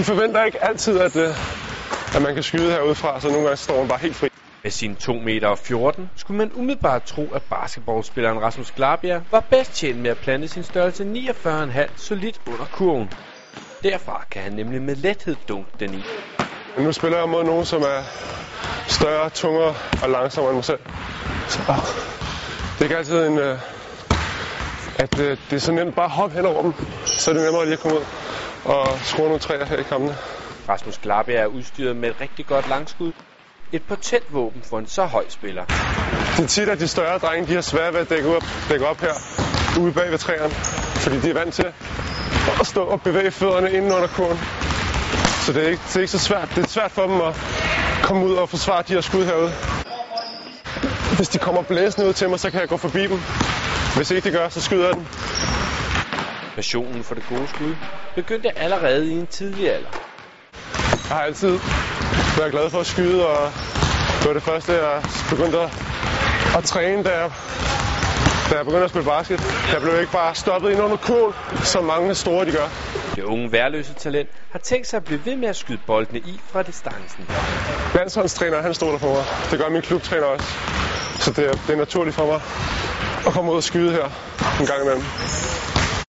de forventer ikke altid, at, øh, at man kan skyde herudefra, så nogle gange står man bare helt fri. Med sine 2 meter og 14 skulle man umiddelbart tro, at basketballspilleren Rasmus Glarbjerg var bedst tjent med at plante sin størrelse 49,5 solidt under kurven. Derfra kan han nemlig med lethed dunke den i. Men nu spiller jeg mod nogen, som er større, tungere og langsommere end mig selv. Så det er ikke altid en, øh, at øh, det er så nemt bare at hoppe hen over dem. Så er det nemmere lige at komme ud og score nogle træer her i kampene. Rasmus Glarbjerg er udstyret med et rigtig godt langskud. Et potent våben for en så høj spiller. Det er tit, at de større drenge de har svært ved at dække op, dække op her ude bag ved træerne. Fordi de er vant til at stå og bevæge fødderne inden under kurven. Så det er, ikke, det er ikke så svært. Det er svært for dem at komme ud og forsvare de her skud herude. Hvis de kommer blæsende ud til mig, så kan jeg gå forbi dem. Hvis ikke de gør, så skyder jeg dem. Passionen for det gode skud begyndte allerede i en tidlig alder. Jeg har altid været glad for at skyde, og det var det første, jeg begyndte at, at træne, da jeg, da jeg begyndte at spille basket. Jeg blev ikke bare stoppet ind under kurven, som mange store de gør. Det unge værløse talent har tænkt sig at blive ved med at skyde boldene i fra distancen. Landsholdstræner, han stoler på mig. Det gør min klubtræner også. Så det er, det er naturligt for mig at komme ud og skyde her en gang imellem.